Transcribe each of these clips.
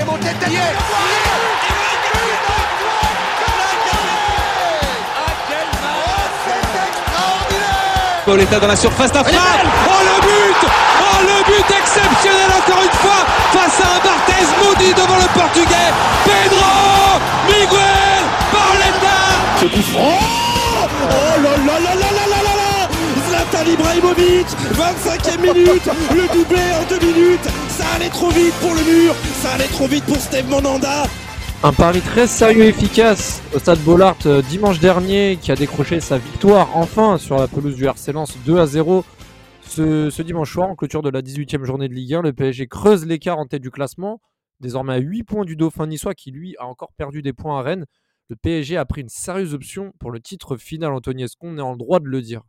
est monté. Pauletta dans la surface d'affaire. Oh le but Oh le but exceptionnel encore une fois face à un Barthez maudit devant le portugais. Pedro Miguel Pauletta Ce coup Oh, oh là là là Zlatan Ibrahimovic 25e minute Le doublé en deux minutes Ça allait trop vite pour le mur Ça allait trop vite pour Steve Monanda Un pari très sérieux et efficace au stade Bollard euh, dimanche dernier qui a décroché sa victoire enfin sur la pelouse du RC Lens 2 à 0. Ce, ce dimanche soir, en clôture de la 18e journée de Ligue 1, le PSG creuse l'écart en tête du classement, désormais à 8 points du Dauphin niçois qui lui a encore perdu des points à Rennes. Le PSG a pris une sérieuse option pour le titre final, Anthony. Est-ce qu'on est en droit de le dire?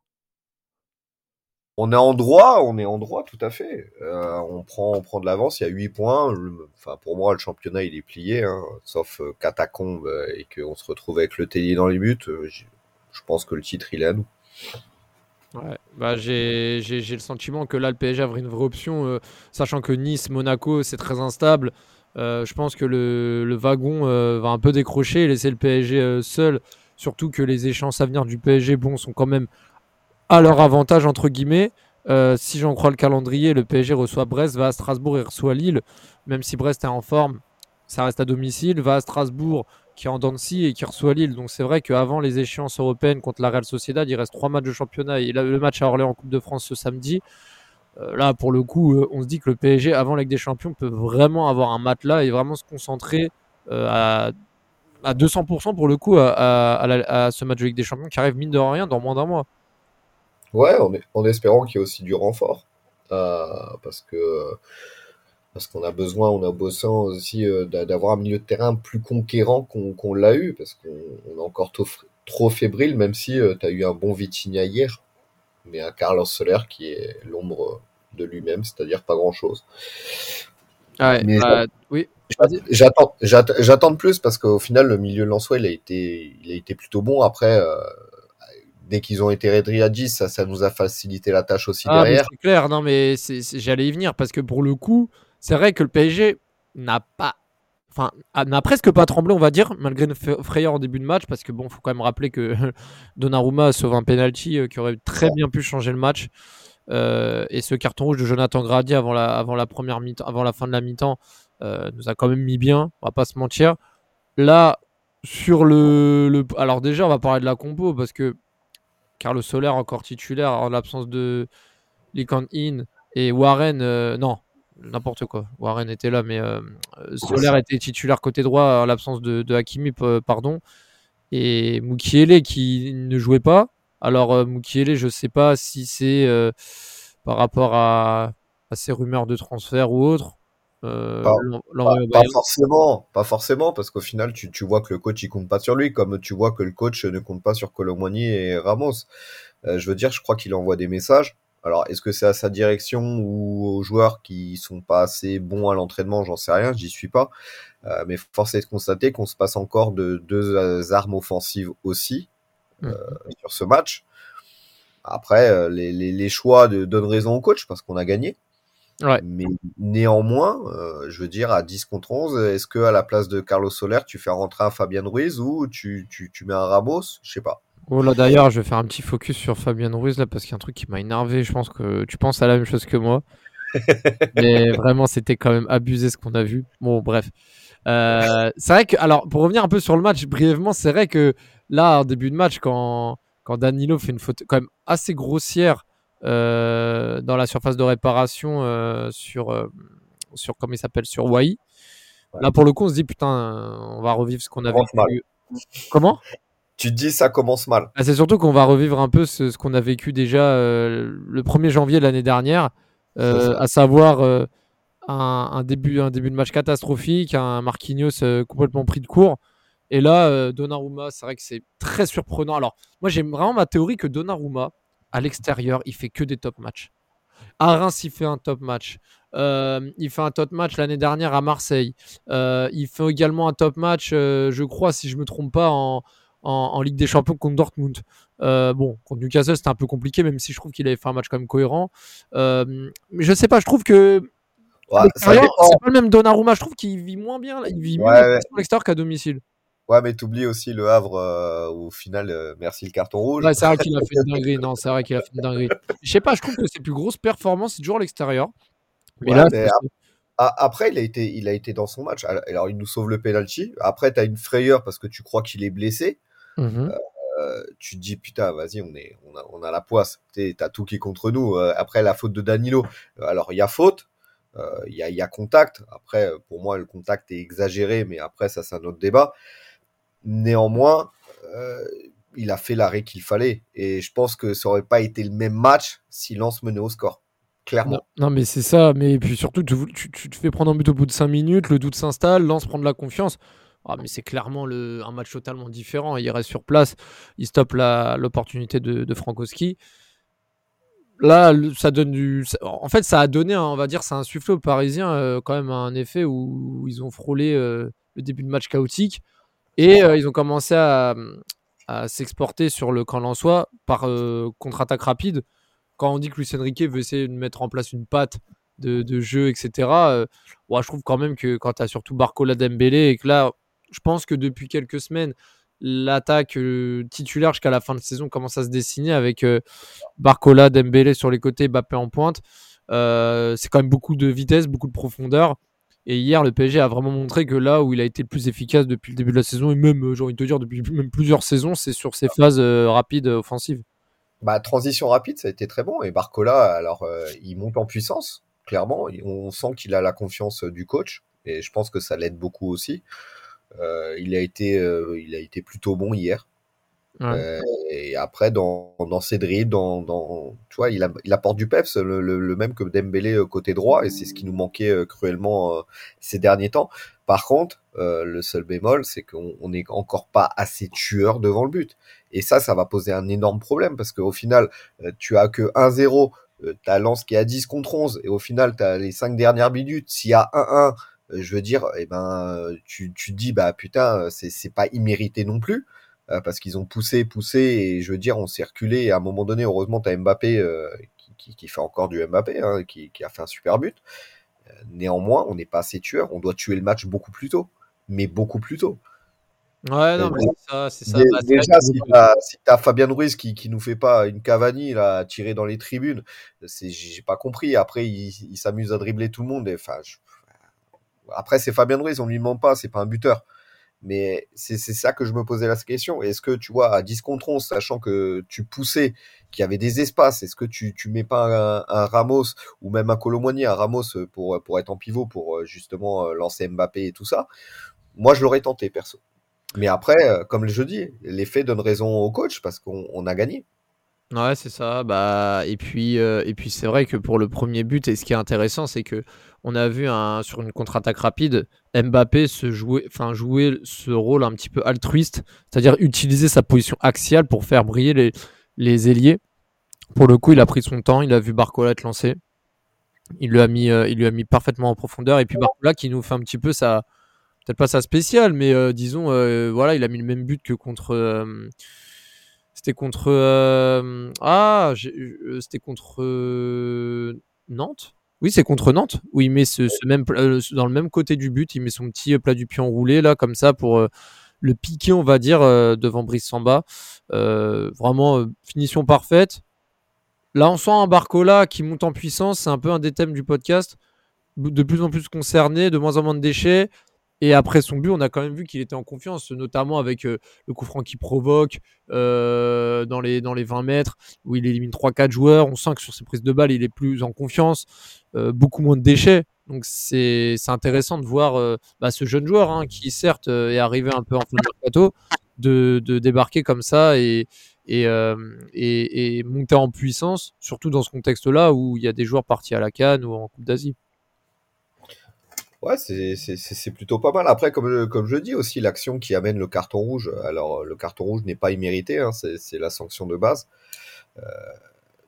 On est en droit, on est en droit, tout à fait. Euh, on, prend, on prend de l'avance, il y a 8 points. Pour moi, le championnat, il est plié, hein, sauf euh, catacombe euh, et qu'on se retrouve avec le Tellier dans les buts. euh, je pense que le titre, il est à nous. Ouais, bah j'ai le sentiment que là, le PSG a une vraie option, sachant que Nice, Monaco, c'est très instable. Je pense que le, wagon va un peu décrocher et laisser le PSG seul. Surtout que les échéances à venir du PSG, bon, sont quand même à leur avantage, entre guillemets. Euh, si j'en crois le calendrier, le PSG reçoit Brest, va à Strasbourg et reçoit Lille. Même si Brest est en forme, ça reste à domicile. Va à Strasbourg, qui est en scie et qui reçoit Lille. Donc c'est vrai qu'avant les échéances européennes contre la Real Sociedad, il reste trois matchs de championnat et le match à Orléans en Coupe de France ce samedi. Euh, là, pour le coup, euh, on se dit que le PSG, avant la Ligue des Champions, peut vraiment avoir un matelas et vraiment se concentrer à, à 200% pour le coup à ce match de Ligue des Champions qui arrive mine de rien dans moins d'un mois. Ouais, en, en espérant qu'il y ait aussi du renfort. Euh, parce que parce qu'on a besoin, on a besoin aussi euh, d'a- d'avoir un milieu de terrain plus conquérant qu'on l'a eu, parce qu'on on est encore trop, trop fébrile, même si tu as eu un bon Vitinha hier, mais un Carlos Soler qui est l'ombre de lui-même, c'est-à-dire pas grand-chose. Ouais, Mais bah, oui. J'attends, j'att- j'attends de plus parce qu'au final, le milieu lensois, il a été, il a été plutôt bon. Après, euh, dès qu'ils ont été réduits à 10, ça, ça nous a facilité la tâche aussi Ah, derrière. c'est clair, non, mais j'allais y venir parce que pour le coup, c'est vrai que le PSG n'a pas. Enfin, n'a presque pas tremblé, on va dire, malgré une frayeur en début de match, parce que bon, faut quand même rappeler que Donnarumma sauve un penalty euh, qui aurait très bien pu changer le match. Euh, et ce carton rouge de Jonathan Grady avant la, avant la première mi avant la fin de la mi-temps euh, nous a quand même mis bien, on va pas se mentir. Là, sur le, le- alors déjà, on va parler de la compo parce que Carlos Soler encore titulaire en l'absence de Lee In et Warren, euh, non, n'importe quoi. Warren était là, mais euh, euh, Soler était titulaire côté droit en l'absence de, Hakimi, p- pardon. Et Mukiele qui ne jouait pas. Alors euh, je sais pas si c'est euh, par rapport à, à ces rumeurs de transfert ou autre. Euh, Pas- forcément, pas forcément, parce qu'au final, tu, tu vois que le coach il compte pas sur lui, comme tu vois que le coach ne compte pas sur Colomboigny et Ramos. Euh, je veux dire, je crois qu'il envoie des messages. Alors, est-ce que c'est à sa direction ou aux joueurs qui sont pas assez bons à l'entraînement? J'en sais rien, j'y suis pas. Euh, mais force est de constater qu'on se passe encore de deux euh, armes offensives aussi euh, Mhm. sur ce match. Après, euh, les, les, les choix de, donnent raison au coach parce qu'on a gagné. Ouais. Mais néanmoins, euh, je veux dire, à 10 contre 11, est-ce que à la place de Carlos Soler, tu fais rentrer un Fabien Ruiz ou tu, tu, tu mets un Ramos? Je sais pas. Oh là d'ailleurs, je vais faire un petit focus sur Fabien Ruiz là parce qu'il y a un truc qui m'a énervé. Je pense que tu penses à la même chose que moi. Mais vraiment, c'était quand même abusé ce qu'on a vu. Bon, bref. Euh, c'est vrai que, alors, pour revenir un peu sur le match, brièvement, c'est vrai que là, en début de match, quand, quand Danilo fait une faute quand même assez grossière dans la surface de réparation euh, sur, euh, sur, comment il s'appelle, sur Wai, là, pour le coup, on se dit, putain, on va revivre ce qu'on a Commence mal. vécu. Comment? Tu te dis, ça commence mal. ah, c'est surtout qu'on va revivre un peu ce, ce qu'on a vécu déjà euh, le 1er janvier de l'année dernière, euh, à savoir euh, un, un début, un début de match catastrophique, un Marquinhos euh, complètement pris de court. Et là, euh, Donnarumma, c'est vrai que c'est très surprenant. Alors, moi, j'ai vraiment ma théorie que Donnarumma, à l'extérieur, il fait que des top matchs. À Reims, il fait un top match. Euh, il fait un top match l'année dernière à Marseille. Euh, il fait également un top match, euh, je crois, si je me trompe pas, en, en, en Ligue des Champions contre Dortmund. Bon, contre Newcastle, c'était un peu compliqué, même si je trouve qu'il avait fait un match quand même cohérent. Mais je sais pas, je trouve que Ouais, c'est pas le même Donnarumma, je trouve qu'il vit moins bien, là. il vit mieux ouais. à l'extérieur qu'à domicile. Ouais, mais t'oublies aussi le Havre euh, où, au final, euh, merci le carton rouge. Ouais, c'est vrai qu'il a fait une dinguerie. Non, c'est vrai qu'il a fait une dinguerie. Je sais pas, je trouve que ses plus grosses performances, c'est toujours à l'extérieur. Mais Ouais, là, mais Après, il a été, il a été dans son match. Alors, il nous sauve le penalty. Après, t'as une frayeur parce que tu crois qu'il est blessé. Mhm. Euh, tu te dis putain, vas-y, on est, on a, on a la poisse. T'es- T'as tout qui est contre nous. Après, la faute de Danilo. Alors, il y a faute. euh, Il y, a, il y a contact. Après, pour moi, le contact est exagéré, mais après, ça, c'est un autre débat. Néanmoins, euh, il a fait l'arrêt qu'il fallait. Et je pense que ça aurait pas été le même match si Lens menait au score. Clairement. Non, mais c'est ça. Mais puis surtout, tu, te fais prendre un but au bout de 5 minutes, le doute s'installe, Lance prend de la confiance. Ah, mais c'est clairement le, un match totalement différent. Il reste sur place, il stoppe l'opportunité de, Frankowski. Là, ça donne du. en fait, ça a donné, un- on va dire, ça a insufflé aux Parisiens euh, quand même un effet où, ils ont frôlé euh, le début de match chaotique et euh, ils ont commencé à, s'exporter sur le camp lensois par euh, contre-attaque rapide. Quand on dit que Luis Enrique veut essayer de mettre en place une patte de, jeu, etc., euh, je trouve quand même que quand tu surtout Barcola Dembélé et que là, je pense que depuis quelques semaines, l'attaque titulaire jusqu'à la fin de saison commence à se dessiner avec Barcola, Dembélé sur les côtés, Bappé en pointe. C'est quand même beaucoup de vitesse, beaucoup de profondeur. Et hier, le PSG a vraiment montré que là où il a été le plus efficace depuis le début de la saison, et même, euh, j'ai envie de te dire, depuis même plusieurs saisons, c'est sur ses phases euh, rapides euh, offensives. Bah, transition rapide, ça a été très bon. Et Barcola, alors, euh, il monte en puissance, clairement. On sent qu'il a la confiance du coach. Et je pense que ça l'aide beaucoup aussi. Euh, il, a été, il a été plutôt bon hier. Euh, et après, dans, dans dribbles, dans, dans, tu vois, il, a- il apporte du peps, le, le- le même que Dembélé euh, côté droit. Et c'est ce qui nous manquait euh, cruellement ces derniers temps. Par contre, euh, le seul bémol, c'est qu'on on n'est encore pas assez tueur devant le but. Et ça, ça va poser un énorme problème parce qu'au final, tu as que 1-0, euh, t'as Lens qui est à 10 contre 11, et au final, t'as les 5 dernières minutes. S'il y a 1-1, euh, je veux dire, eh ben, tu, tu te dis, bah putain, c'est c'est pas immérité non plus. Euh, parce qu'ils ont poussé, poussé, et je veux dire, on s'est reculé. Et à un moment donné, heureusement, t'as Mbappé euh, qui, qui, qui fait encore du Mbappé, hein, qui, qui a fait un super but. Euh, Néanmoins, on n'est pas assez tueur. On doit tuer le match beaucoup plus tôt, mais beaucoup plus tôt. Ouais, non, mais c'est ça, c'est ça. Dé- Bah, déjà, si t'as si t'as Fabien Ruiz qui, qui nous fait pas une Cavani là, à tirer dans les tribunes, c'est j'ai pas compris. Après, il, il s'amuse à dribbler tout le monde. et, je- après c'est Fabien Ruiz, on lui ment pas, c'est pas un buteur. Mais c'est ça que je me posais la question. Est-ce que tu vois à 10 contre 11, sachant que tu poussais, qu'il y avait des espaces, est-ce que tu tu mets pas un, un Ramos ou même un Colomboigny, un Ramos pour pour être en pivot pour euh, justement euh, lancer Mbappé et tout ça? Moi, je l'aurais tenté perso. Mais après, euh, comme je dis, les faits donnent raison au coach parce qu'on on a gagné. Ouais, c'est ça. Bah, et puis, euh, et puis c'est vrai que pour le premier but, et ce qui est intéressant, c'est que on a vu un, sur une contre-attaque rapide, Mbappé se jouer, enfin, jouer ce rôle un petit peu altruiste, c'est-à-dire utiliser sa position axiale pour faire briller les, les ailiers. Pour le coup, il a pris son temps, il a vu Barcola être lancé. Il lui a mis, euh, il lui a mis parfaitement en profondeur. Et puis Barcola qui nous fait un petit peu sa, peut-être pas sa spéciale, mais euh, disons, euh, voilà, il a mis le même but que contre. C'était contre. euh, ah, euh, c'était contre euh, Nantes? Oui, c'est contre Nantes où il met ce, ce même euh, dans le même côté du but, il met son petit plat du pied enroulé là comme ça pour le piquer, on va dire, devant Brice Samba. Vraiment finition parfaite. Là, on sent un Barcola qui monte en puissance. C'est un peu un des thèmes du podcast. De plus en plus concerné, de moins en moins de déchets. Et après son but, on a quand même vu qu'il était en confiance, notamment avec euh, le coup franc qu'il provoque euh, dans, les, dans les 20 mètres, où il élimine 3-4 joueurs. On sent que sur ses prises de balles, il est plus en confiance, euh, beaucoup moins de déchets. Donc c'est intéressant de voir bah, ce jeune joueur hein, qui, certes, est arrivé un peu en fin de mercato, de, de débarquer comme ça et, et, et, et monter en puissance, surtout dans ce contexte-là où il y a des joueurs partis à la Cannes ou en Coupe d'Asie. Ouais, c'est plutôt pas mal. Après, comme, comme je dis aussi, l'action qui amène le carton rouge. Alors, le carton rouge n'est pas immérité, hein, c'est la sanction de base. Euh,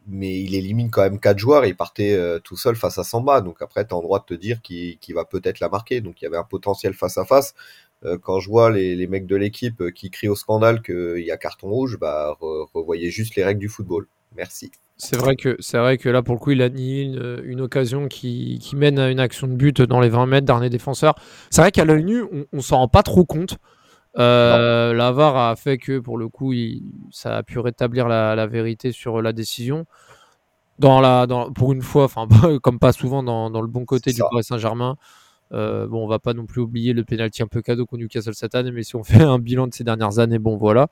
mais il élimine quand même quatre joueurs et il partait euh, tout seul face à Samba. Donc après, tu as le droit de te dire qu'il va peut-être la marquer. Donc il y avait un potentiel face à face. Euh, quand je vois les, les mecs de l'équipe qui crient au scandale qu'il y a carton rouge, bah re- revoyez juste les règles du football. Merci. C'est vrai que c'est vrai que là pour le coup il a nié une, une occasion qui, qui, mène à une action de but dans les 20 mètres dernier défenseur. C'est vrai qu'à l'œil nu on, on s'en rend pas trop compte. Euh, L'avare a fait que pour le coup il, ça a pu rétablir la, la, vérité sur la décision. Dans la, dans, pour une fois, enfin comme pas souvent dans, dans le bon côté du Paris Saint-Germain. Euh, bon, on va pas non plus oublier le pénalty un peu cadeau qu'on Newcastle cette année, mais si on fait un bilan de ces dernières années, bon voilà.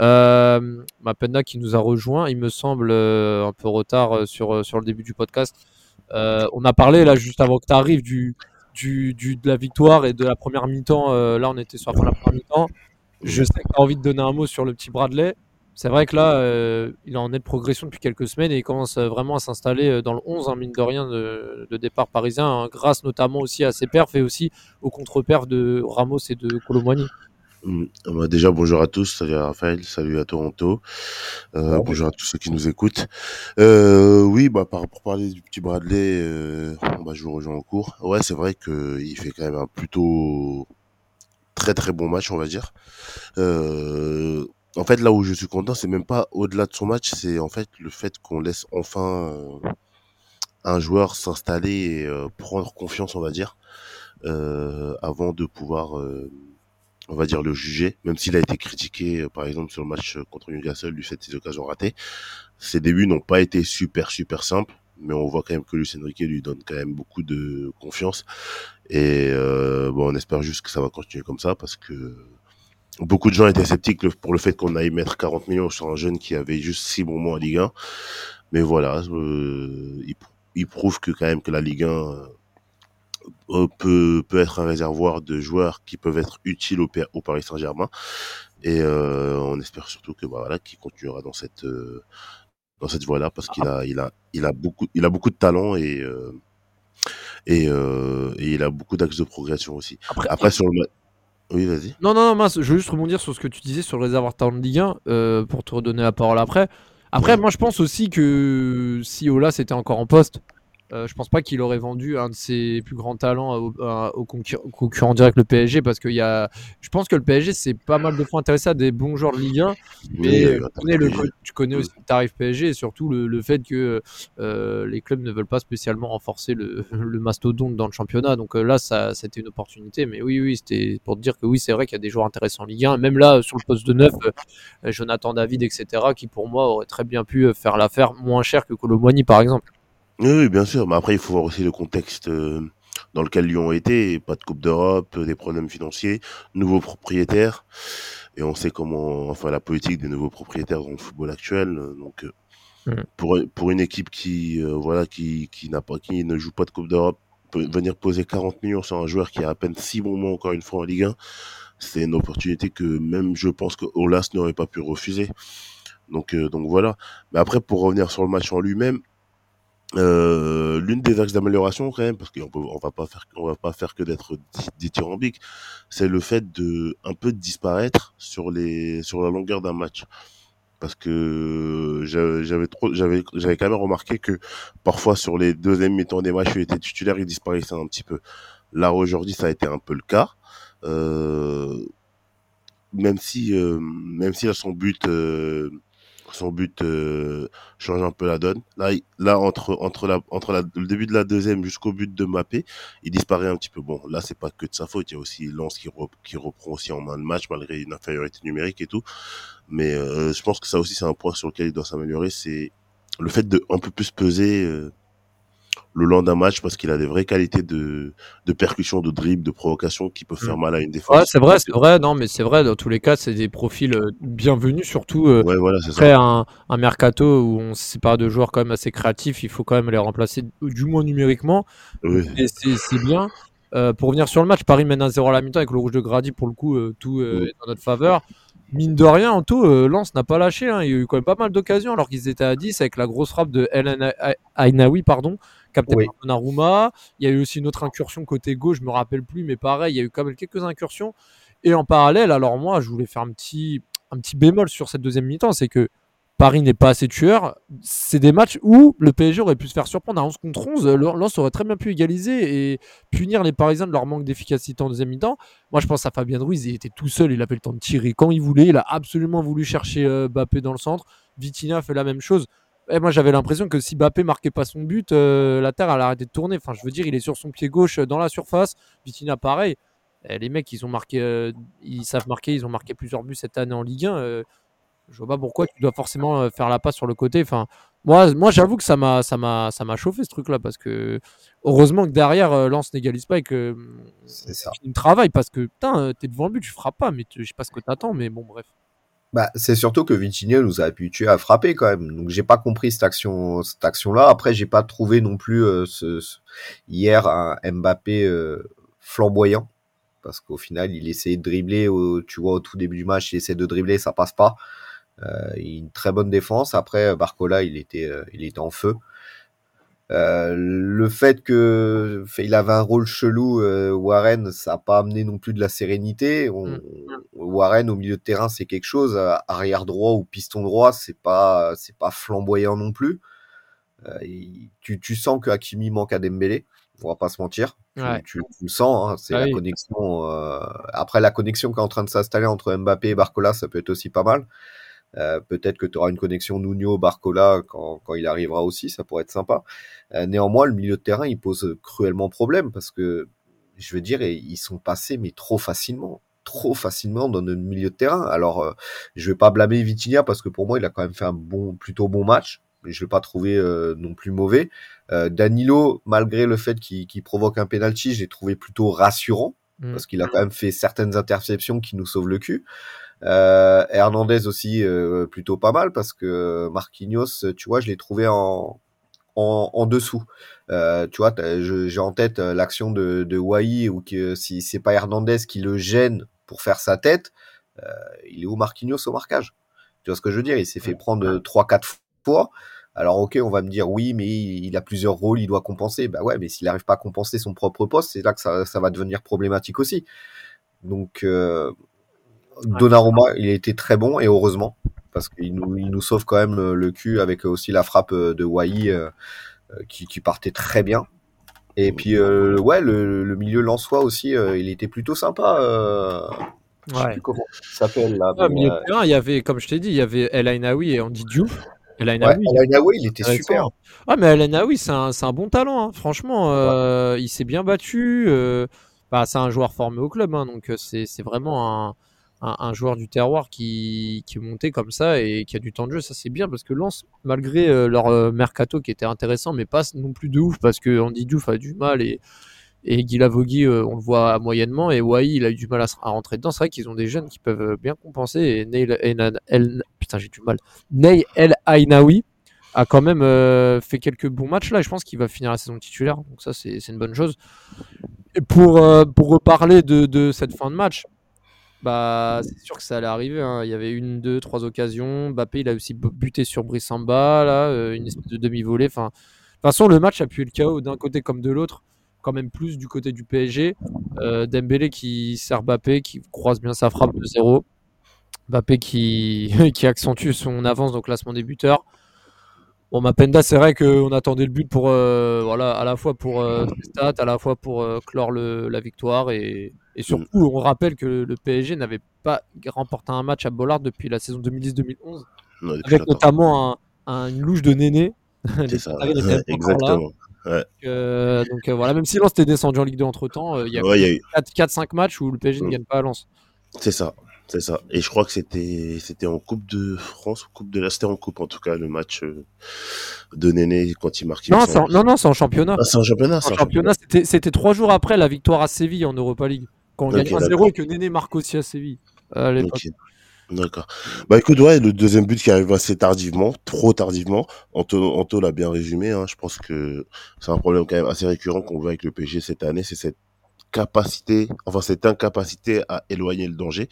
Euh, Mapenda qui nous a rejoint, il me semble euh, un peu retard euh, sur, le début du podcast. On a parlé là juste avant que tu arrives de la victoire et de la première mi-temps. là, on était sur la première mi-temps. Je sais que tu envie de donner un mot sur le petit Bradley c'est vrai que là, euh, il en est de progression depuis quelques semaines et il commence vraiment à s'installer euh, dans le 11, hein, mine de rien, de, de départ parisien, hein, grâce notamment aussi à ses perfs et aussi aux contre-perfs de Ramos et de Colomboigny. Mmh. Bah déjà, bonjour à tous. Salut à Raphaël, salut à Toronto. Euh, bonjour à tous ceux qui nous écoutent. Euh, oui, bah, par, pour parler du petit Bradley, euh, bah, je vous rejoins en cours. Ouais, c'est vrai qu'il fait quand même un plutôt très très bon match, on va dire. Euh, en fait, là où je suis content, c'est même pas au-delà de son match, c'est en fait le fait qu'on laisse enfin euh, un joueur s'installer et euh, prendre confiance, on va dire, euh, avant de pouvoir, euh, on va dire, le juger. Même s'il a été critiqué, euh, par exemple, sur le match contre Newcastle du fait de ses occasions ratées, ses débuts n'ont pas été super super simples, mais on voit quand même que Luis Enrique lui donne quand même beaucoup de confiance. Et bon, on espère juste que ça va continuer comme ça parce que beaucoup de gens étaient sceptiques pour le fait qu'on aille mettre 40 millions sur un jeune qui avait juste six bons mois en Ligue 1. Mais voilà, euh, il, il, prouve que quand même que la Ligue 1 euh, peut, peut être un réservoir de joueurs qui peuvent être utiles au, au Paris Saint-Germain. Et euh, on espère surtout que bah, voilà, qu'il continuera dans cette euh, dans cette voie-là parce qu'il a il a il a beaucoup il a beaucoup de talent et euh, et, euh, et il a beaucoup d'axes de progression aussi. Après, Après sur le oui, vas-y. Non, non, non, mince, je veux juste rebondir sur ce que tu disais sur le réservoir de Ligue 1 euh, pour te redonner la parole après. Après, ouais. moi, je pense aussi que si Ola c'était encore en poste, euh, je pense pas qu'il aurait vendu un de ses plus grands talents au, au concurrent, direct le PSG parce qu'il y a, je pense que le PSG c'est pas mal de fois intéressé à des bons joueurs de Ligue 1, mais oui, tu, connais le, tu connais aussi le tarif PSG et surtout le, le fait que euh, les clubs ne veulent pas spécialement renforcer le, le mastodonte dans le championnat. Donc euh, là, ça, c'était une opportunité. Mais oui, oui, c'était pour te dire que oui, c'est vrai qu'il y a des joueurs intéressants en Ligue 1. Même là, sur le poste de neuf, euh, Jonathan David, etc., qui pour moi aurait très bien pu faire l'affaire moins cher que Colomboigny, par exemple. Oui, bien sûr. Mais après, il faut voir aussi le contexte euh, dans lequel Lyon était. Pas de Coupe d'Europe, des problèmes financiers, nouveaux propriétaires. Et on sait comment, enfin, la politique des nouveaux propriétaires dans le football actuel. Donc, mmh. pour, pour une équipe qui, euh, voilà, qui, qui n'a pas, qui ne joue pas de Coupe d'Europe, venir poser 40 millions sur un joueur qui a à peine 6 bons mois encore une fois en Ligue 1, c'est une opportunité que même je pense que Olas n'aurait pas pu refuser. Donc, euh, donc voilà. Mais après, pour revenir sur le match en lui-même, euh, l'une des axes d'amélioration quand même parce qu'on on va pas faire on va pas faire que d'être dithyrambique c'est le fait de un peu disparaître sur les sur la longueur d'un match. Parce que j'avais trop j'avais j'avais quand même remarqué que parfois sur les deuxièmes mi-temps des matchs où il était titulaire il disparaissait un petit peu. Là aujourd'hui ça a été un peu le cas. Euh, même si euh, même si à son but euh, son but euh, change un peu la donne. Là, là entre entre la entre le début de la deuxième jusqu'au but de Mbappé, il disparaît un petit peu. Bon, là c'est pas que de sa faute, il y a aussi Lens qui, re, qui reprend aussi en main de match malgré une infériorité numérique et tout. Mais euh, je pense que ça aussi c'est un point sur lequel il doit s'améliorer, c'est le fait de un peu plus peser euh, le long d'un match parce qu'il a des vraies qualités de, de percussion, de dribble, de provocation qui peuvent faire mal à une défense. Ouais, c'est vrai, c'est vrai. Non, mais c'est vrai. Dans tous les cas, c'est des profils bienvenus, surtout euh, ouais, voilà, après un, un, mercato où on se sépare de joueurs quand même assez créatifs. Il faut quand même les remplacer, du moins numériquement. Oui. Et c'est bien. Euh, pour revenir sur le match, Paris mène 1-0 à la mi-temps avec le rouge de Grady. Pour le coup, euh, tout oui. est en notre faveur. Mine de rien, en tout, euh, Lens n'a pas lâché. Hein. Il y a eu quand même pas mal d'occasions alors qu'ils étaient à 10 avec la grosse frappe de El Ainaoui, pardon, capté oui. par Donnarumma. Il y a eu aussi une autre incursion côté gauche, je me rappelle plus, mais pareil, il y a eu quand même quelques incursions. Et en parallèle, alors moi, je voulais faire un petit, un petit bémol sur cette deuxième mi-temps, c'est que Paris n'est pas assez tueur. C'est des matchs où le PSG aurait pu se faire surprendre à 11 contre 11. Lens aurait très bien pu égaliser et punir les Parisiens de leur manque d'efficacité en deuxième mi-temps. Moi, je pense à Fabien Ruiz. Il était tout seul. Il avait le temps de tirer quand il voulait. Il a absolument voulu chercher euh, Bappé dans le centre. Vitinha fait la même chose. Eh, moi j'avais l'impression que si Mbappé marquait pas son but, euh, la terre elle arrêté de tourner. Enfin, je veux dire, il est sur son pied gauche euh, dans la surface. Vitinha pareil. Eh, les mecs, ils ont marqué, euh, ils savent marquer, ils ont marqué plusieurs buts cette année en Ligue 1. euh, je vois pas pourquoi tu dois forcément faire la passe sur le côté. Enfin, moi, moi j'avoue que ça m'a, ça m'a, ça m'a chauffé ce truc-là parce que heureusement que derrière Lens n'égalise pas et que C'est ça. il travaille parce que putain, t'es devant le but, tu frappes pas, mais tu- je sais pas ce que t'attends, mais bon, bref. Bah, c'est surtout que Vitinha nous a habitués à frapper quand même. Donc j'ai pas compris cette action, cette action-là. Après, j'ai pas trouvé non plus euh, ce, ce- hier un Mbappé euh, flamboyant parce qu'au final, il essayait de dribbler. Au, tu vois, au tout début du match, il essaie de dribbler, ça passe pas. Euh, une très bonne défense. Après, Barcola, il était, euh, il était en feu. Euh, le fait que fait, il avait un rôle chelou, euh, Warren, ça n'a pas amené non plus de la sérénité. On- Mm. Warren au milieu de terrain, c'est quelque chose. euh, Arrière droit ou piston droit, c'est pas, c'est pas flamboyant non plus. Euh, il- tu, tu sens que Hakimi manque à Dembélé. On va pas se mentir. Tu- Ouais. Tu, tu le sens. hein, c'est Ah la oui. connexion. euh, Après la connexion qui est en train de s'installer entre Mbappé et Barcola, ça peut être aussi pas mal. Euh, Peut-être que tu auras une connexion Nuno-Barcola quand, quand il arrivera aussi, ça pourrait être sympa. Euh, néanmoins, le milieu de terrain, il pose cruellement problème parce que, je veux dire, ils sont passés, mais trop facilement. Trop facilement dans notre milieu de terrain. Alors, euh, je vais pas blâmer Vitinha parce que pour moi, il a quand même fait un bon, plutôt bon match. Mais je l'ai pas trouvé euh, non plus mauvais. Euh, Danilo, malgré le fait qu'il qu'il provoque un penalty, j'ai trouvé plutôt rassurant Mm. parce qu'il a quand même fait certaines interceptions qui nous sauvent le cul. Euh, Hernandez aussi euh, plutôt pas mal parce que Marquinhos, tu vois, je l'ai trouvé en, en, en dessous. Euh, tu vois, j'ai en tête l'action de, de Wai où que si c'est pas Hernandez qui le gêne pour faire sa tête, il est où Marquinhos au marquage? Tu vois ce que je veux dire? Il s'est fait prendre trois quatre fois. Alors ok, on va me dire oui, mais il a plusieurs rôles, il doit compenser. Bah ouais, mais s'il n'arrive pas à compenser son propre poste, c'est là que ça, ça va devenir problématique aussi. Donc euh, Donnarumma, il a été très bon et heureusement parce qu'il nous, il nous sauve quand même le cul avec aussi la frappe euh, de Wai euh, euh, qui, qui partait très bien. Et puis euh, ouais, le, le milieu Lensois aussi, euh, il était plutôt sympa. Je sais Ouais. plus comment il s'appelle là. Ah, milieu terrain, il y avait, comme je t'ai dit, il y avait El Ainaoui et Andy Diouf. El ouais, Ainaoui, El Ainaoui, il était super. Ah, mais El Ainaoui, c'est un, c'est un bon talent, hein. franchement. il s'est bien battu. bah, c'est un joueur formé au club, hein, donc c'est c'est vraiment un, un, joueur du terroir qui, est monté comme ça et qui a du temps de jeu. Ça, c'est bien parce que Lens, malgré euh, leur euh, mercato qui était intéressant, mais pas non plus de ouf parce que Andy Diouf a du mal et, et Guy Lavogui, euh, on le voit moyennement, et Wai, il a eu du mal à, rentrer dedans. C'est vrai qu'ils ont des jeunes qui peuvent bien compenser. Et Neil El, putain, j'ai du mal. Ney El Ainaoui a quand même fait quelques bons matchs là. Je pense qu'il va finir la saison titulaire, donc ça c'est une bonne chose. Et pour pour reparler de, de cette fin de match, bah c'est sûr que ça allait arriver. hein. Il y avait une, deux, trois occasions. Mbappé il a aussi bu- buté sur Brissamba là, euh, une espèce de demi-volée. Enfin, de toute façon le match a pu être le chaos d'un côté comme de l'autre. Quand même plus du côté du PSG. Euh, Dembélé qui sert Mbappé, qui croise bien sa frappe de 0. Mbappé qui, accentue son avance au classement des buteurs. Bon, Mapenda, c'est vrai qu'on attendait le but pour, euh, voilà, à la fois pour euh, stats, à la fois pour clore le- la victoire. Et, et surtout, on rappelle que le PSG n'avait pas remporté un match à Bollard depuis la saison 2010-2011, Non, depuis avec notamment un- un- une louche de Néné. C'est ça, là. exactement. Euh, donc euh, voilà, même si Lens était descendu en Ligue 2 entre temps, il y a eu- 4-5 matchs où le PSG ne Mm. gagne pas à Lens. C'est ça, c'est ça. Et je crois que c'était c'était en Coupe de France ou Coupe de la c'était en Coupe en tout cas le match euh, de Néné quand il marquait. Non, il en, non, non, c'est en championnat. Ah, c'est en championnat, En c'est en championnat, c'était c'était trois jours après la victoire à Séville en Europa League. Quand on gagne 1-0 d'accord. et que Néné marque aussi à Séville. D'accord. Bah écoute, ouais, le deuxième but qui arrive assez tardivement, trop tardivement. Anto, Anto l'a bien résumé. Hein. Je pense que c'est un problème quand même assez récurrent qu'on voit avec le PSG cette année, c'est cette capacité, enfin cette incapacité à éloigner le danger.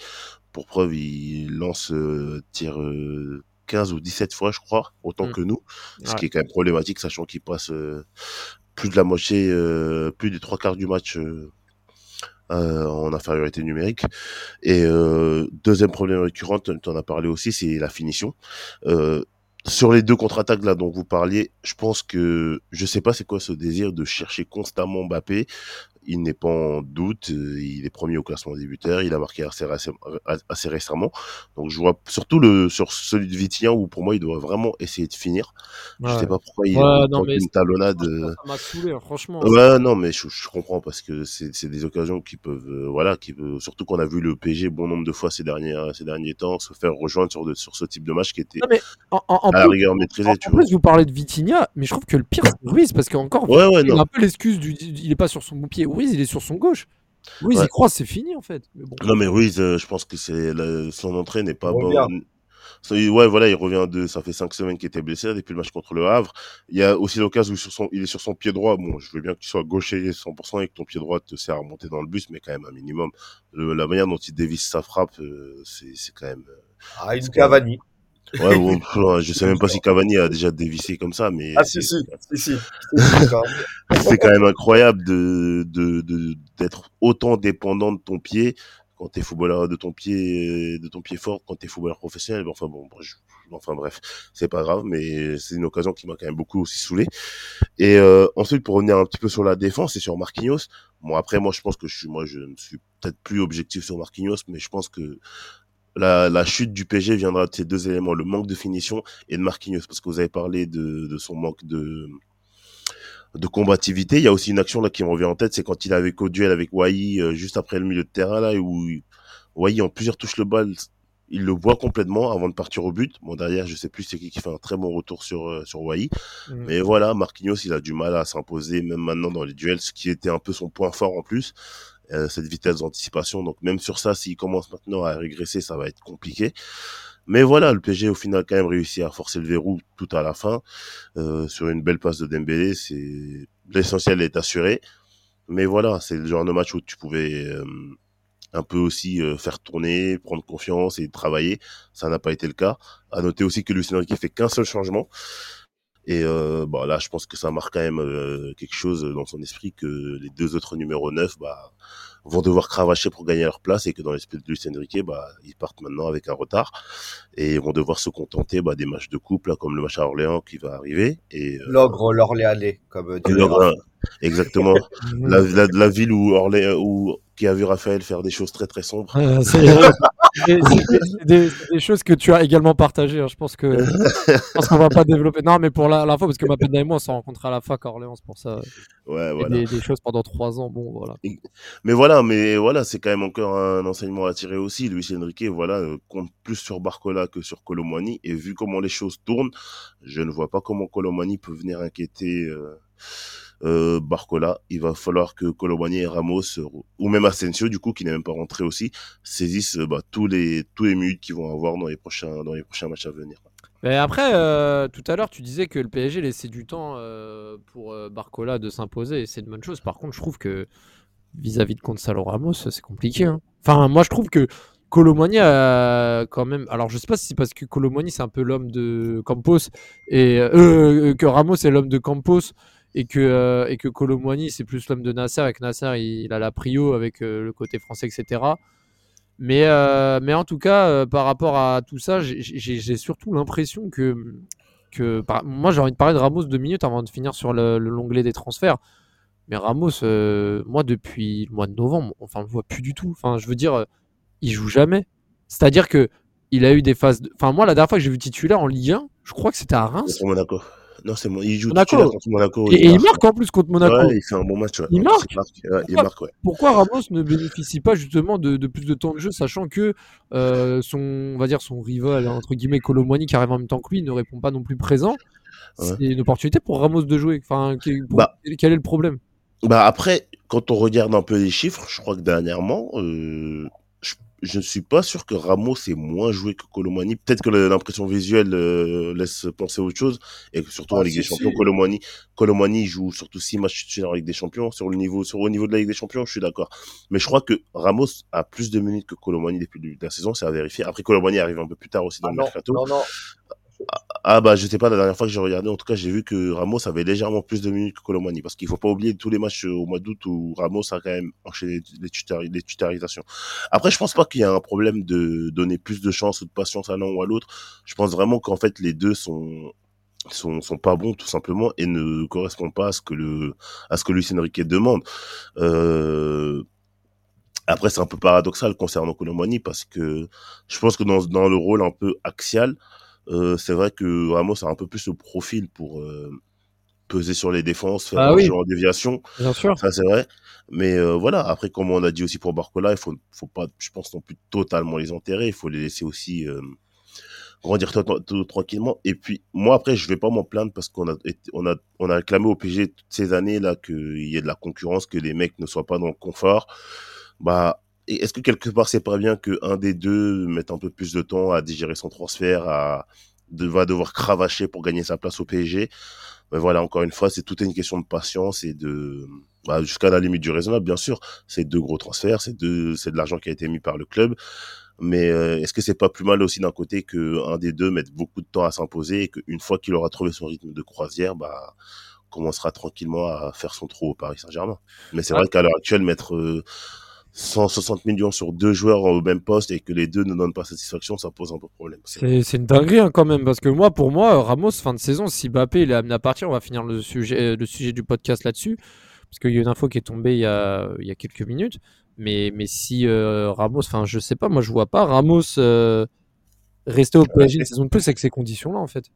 Pour preuve, il lance euh, tire euh, 15 ou 17 fois, je crois, autant Mm. que nous, ce Ouais. qui est quand même problématique, sachant qu'il passe euh, plus de la moitié, plus des trois quarts du match euh, en infériorité numérique. Et euh, deuxième problème récurrent, tu en as parlé aussi, c'est la finition. Euh, sur les deux contre-attaques là dont vous parliez, je pense que je sais pas c'est quoi ce désir de chercher constamment Mbappé. Il n'est pas en doute. euh, Il est premier au classement des buteurs. Il a marqué assez, récemment. Donc je vois surtout le sur celui de Vitinha où pour moi il doit vraiment essayer de finir. Je Ouais. sais pas pourquoi il Ouais, a non, mais une talonnade. Ça euh, m'a saoulé, hein, franchement. Ouais, non, mais je, je comprends parce que c'est des occasions qui peuvent, euh, voilà, qui peuvent, surtout qu'on a vu le PSG bon nombre de fois ces derniers ces derniers temps se faire rejoindre sur de, sur ce type de match qui était Non, mais en, en- en à la rigueur maîtrisé, en tu vois. plus, vous parlez de Vitinha, mais je trouve que le pire, c'est Ruiz, parce qu'encore, Ouais, ouais, il a un peu l'excuse du. Il est pas sur son bon pied. Ruiz, il est sur son gauche. Ruiz, Ouais. il croise, c'est fini, en fait. Mais bon. Non, mais Ruiz, euh, je pense que c'est la- son entrée n'est pas bonne. Ouais, voilà, il revient de, ça fait cinq semaines qu'il était blessé depuis le match contre le Havre. Il y a aussi l'occasion où sur son, il est sur son pied droit. Bon, je veux bien que tu sois gaucher 100% et que ton pied droit te sert à monter dans le bus, mais quand même un minimum. Le- la manière dont il dévisse sa frappe, euh, c'est quand même. euh, Ah, une Cavani. Ouais, bon, je sais même pas si Cavani a déjà dévissé comme ça, mais Ah, si, si. Si, si. C'est quand même incroyable de de de- d'être autant dépendant de ton pied quand t'es footballeur de ton pied de ton pied fort quand t'es footballeur professionnel. Enfin bon, bon, je- enfin bref, c'est pas grave, mais c'est une occasion qui m'a quand même beaucoup aussi saoulé. Et euh, ensuite pour revenir un petit peu sur la défense et sur Marquinhos, bon après moi je pense que je suis moi je ne suis peut-être plus objectif sur Marquinhos, mais je pense que la, la chute du PSG viendra de ces deux éléments, le manque de finition et de Marquinhos, parce que vous avez parlé de, de son manque de, de combativité. Il y a aussi une action là qui me revient en tête, c'est quand il avait qu'au duel avec Wai euh, juste après le milieu de terrain là où Wai en plusieurs touches le bal, il le voit complètement avant de partir au but. Bon derrière, je sais plus c'est qui qui fait un très bon retour sur euh, sur Wai, Mm. mais voilà, Marquinhos, il a du mal à s'imposer même maintenant dans les duels, ce qui était un peu son point fort en plus. Euh, cette vitesse d'anticipation. Donc même sur ça, s'il commence maintenant à régresser, ça va être compliqué. Mais voilà, le PSG au final quand même réussi à forcer le verrou tout à la fin euh, sur une belle passe de Dembélé. C'est l'essentiel est assuré. Mais voilà, c'est le genre de match où tu pouvais euh, un peu aussi euh, faire tourner, prendre confiance et travailler. Ça n'a pas été le cas. À noter aussi que Lucien Enrique fait qu'un seul changement. Et euh, bah là, je pense que ça marque quand même euh, quelque chose dans son esprit que les deux autres numéros 9 bah, vont devoir cravacher pour gagner leur place et que dans l'esprit de Lucien Enrique, bah, ils partent maintenant avec un retard et vont devoir se contenter bah, des matchs de couple là, comme le match à Orléans qui va arriver. Et, euh, L'ogre l'Orléanais, comme Raphaël. exactement. la, la, la ville où Orléans, où, qui a vu Raphaël faire des choses très très sombres. Des, des choses que tu as également partagées. hein. Je pense que je pense qu'on va pas développer. Non, mais pour la, la fois, parce que ma peine et moi, on s'est rencontrés à la fac à Orléans, pour ça. Ouais, Et voilà. Des, des choses pendant trois ans. Bon, voilà. Mais voilà, mais voilà, c'est quand même encore un enseignement à tirer aussi. Luis Enrique, voilà, euh, compte plus sur Barcola que sur Colomani. Et vu comment les choses tournent, je ne vois pas comment Colomani peut venir inquiéter euh, euh, Barcola. Il va falloir que Colomani et Ramos, ou même Asensio, du coup, qui n'est même pas rentré aussi, saisissent bah, tous les tous les minutes qu'ils vont avoir dans les prochains dans les prochains matchs à venir. Mais après, euh, tout à l'heure, tu disais que le PSG laissait du temps euh, pour Barcola de s'imposer, et c'est une bonne chose. Par contre, je trouve que vis-à-vis de Gonzalo Ramos, c'est compliqué. hein. Enfin, moi, je trouve que Colomani a quand même. Alors, je sais pas si c'est parce que Colomani, c'est un peu l'homme de Campos, et que Ramos est l'homme de Campos, et que, euh, et que c'est plus l'homme de Nasser, et que Nasser, il, a la prio avec euh, le côté français, etc. Mais, euh, mais en tout cas, euh, par rapport à tout ça, j'ai- surtout l'impression que, que moi j'ai envie de parler de Ramos deux minutes avant de finir sur le- le- l'onglet des transferts. Mais Ramos, moi depuis le mois de novembre, enfin on le voit plus du tout. Enfin, je veux dire, il joue jamais. C'est-à-dire que il a eu des phases. Enfin, moi la dernière fois que j'ai vu titulaire en Ligue 1, je crois que c'était à Reims. Monaco. Non, c'est moi. Il joue Monaco. contre Monaco. Et, et il marque en plus contre Monaco. Ouais, il fait un bon match. Ouais. Il marque. il Pourquoi marque, ouais. pourquoi Ramos ne bénéficie pas justement de, de plus de temps de jeu, sachant que euh, son, on va dire son rival entre guillemets Colomwani qui arrive en même temps que lui ne répond pas non plus présent. Ouais. C'est une opportunité pour Ramos de jouer. Enfin, pour- Bah. quel est le problème? Bah après, quand on regarde un peu les chiffres, je crois que dernièrement, euh, je, ne suis pas sûr que Ramos ait moins joué que Colomani. Peut-être que l'impression visuelle euh, laisse penser autre chose, et que surtout Ah, en Ligue si, des Champions, si. Colomani, Colomani joue surtout six matchs titulaires en Ligue des Champions. Sur le niveau, sur au niveau de la Ligue des Champions, je suis d'accord. Mais je crois que Ramos a plus de minutes que Colomani depuis le début de la saison, c'est à vérifier. Après, Colomani arrive un peu plus tard aussi dans Ah le non, mercato. non, non. Ah bah je sais pas la dernière fois que j'ai regardé en tout cas j'ai vu que Ramos avait légèrement plus de minutes que Colomani parce qu'il faut pas oublier tous les matchs euh, au mois d'août où Ramos a quand même enchaîné les, les tutarisations. Après je pense pas qu'il y a un problème de donner plus de chance ou de patience à l'un ou à l'autre. Je pense vraiment qu'en fait les deux sont sont, sont pas bons tout simplement et ne correspondent pas à ce que le à ce que Luis Enrique demande. Euh, après, c'est un peu paradoxal concernant Colomani parce que je pense que dans, dans le rôle un peu axial, euh, c'est vrai que Ramos a un peu plus le profil pour euh, peser sur les défenses, faire Ah un oui. jeu en déviation. Bien sûr. Ça, c'est vrai. Mais euh, voilà, après, comme on a dit aussi pour Barcola, il faut, faut pas, je pense, non plus totalement les enterrer. Il faut les laisser aussi euh, grandir tranquillement. Et puis, moi, après, je vais pas m'en plaindre parce qu'on a, on a, on a réclamé au PG toutes ces années là qu'il y ait de la concurrence, que les mecs ne soient pas dans le confort. Bah, est-ce que quelque part, c'est pas bien que un des deux mette un peu plus de temps à digérer son transfert, à de, va devoir cravacher pour gagner sa place au PSG? Mais voilà, encore une fois, c'est tout est une question de patience et de, bah, jusqu'à la limite du raisonnable, bien sûr. C'est deux gros transferts, c'est deux, c'est de l'argent qui a été mis par le club. Mais euh, est-ce que c'est pas plus mal aussi d'un côté que un des deux mette beaucoup de temps à s'imposer et qu'une fois qu'il aura trouvé son rythme de croisière, bah commencera tranquillement à faire son trou au Paris Saint-Germain? Mais c'est vrai qu'à l'heure actuelle, mettre euh, 160 millions sur deux joueurs au même poste et que les deux ne donnent pas satisfaction, ça pose un peu problème. C'est une dinguerie hein, quand même, parce que moi, pour moi, Ramos, fin de saison, si Mbappé il est amené à partir, on va finir le sujet, euh, le sujet du podcast là-dessus, parce qu'il y a une info qui est tombée il y a, il y a quelques minutes. Mais, mais si euh, Ramos, enfin, je sais pas, moi je vois pas Ramos euh, rester au PSG une saison de plus avec ces conditions-là, en fait.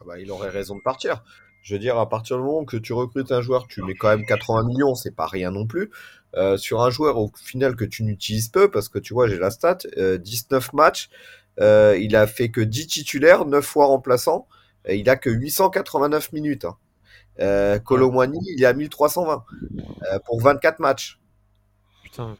Ah bah, il aurait raison de partir. Je veux dire, à partir du moment que tu recrutes un joueur, tu mets quand même 80 millions, c'est pas rien non plus. Euh, sur un joueur au final que tu n'utilises peu, parce que tu vois, j'ai la stat, euh, 19 matchs, euh, il a fait que 10 titulaires, 9 fois remplaçant, et il a que 889 minutes. Hein. Euh, Colomwani, il est à 1320 euh, pour 24 matchs. Putain.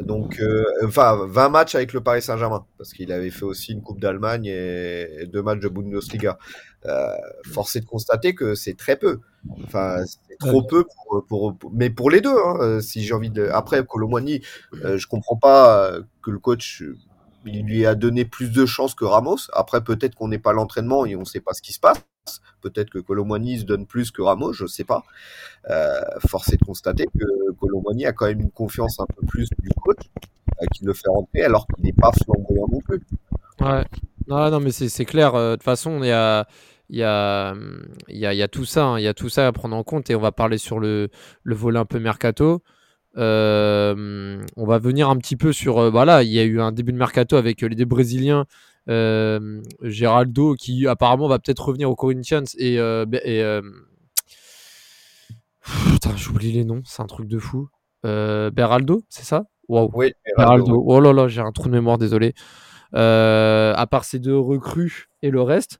Donc, euh, enfin, 20 matchs avec le Paris Saint-Germain, parce qu'il avait fait aussi une Coupe d'Allemagne et, et deux matchs de Bundesliga. Euh, force est de constater que c'est très peu. Enfin, c'est trop peu pour, pour- pour- mais pour les deux, hein, euh, si j'ai envie de. Après, Colomwani, euh, je comprends pas euh, que le coach euh, il lui a donné plus de chances que Ramos. Après, peut-être qu'on n'est pas à l'entraînement et on ne sait pas ce qui se passe. Peut-être que Colomwani se donne plus que Ramos, je sais pas. Euh, force est de constater que Colomwani a quand même une confiance un peu plus du coach qui le fait rentrer alors qu'il n'est pas flamboyant non plus. Ouais. Non, non, mais c'est clair. euh, De toute façon, il y a, y, a, y, a, tout ça. hein, Il y a tout ça à prendre en compte et on va parler sur le, le volet un peu mercato. Euh, on va venir un petit peu sur. euh, voilà, il y a eu un début de mercato avec euh, les deux Brésiliens. euh, Geraldo qui apparemment va peut-être revenir au Corinthians et, euh, Be- et euh, putain j'oublie les noms c'est un truc de fou euh, Beraldo c'est ça? Oui, Beraldo. Oh là là, j'ai un trou de mémoire, désolé. Euh, à part ces deux recrues et le reste.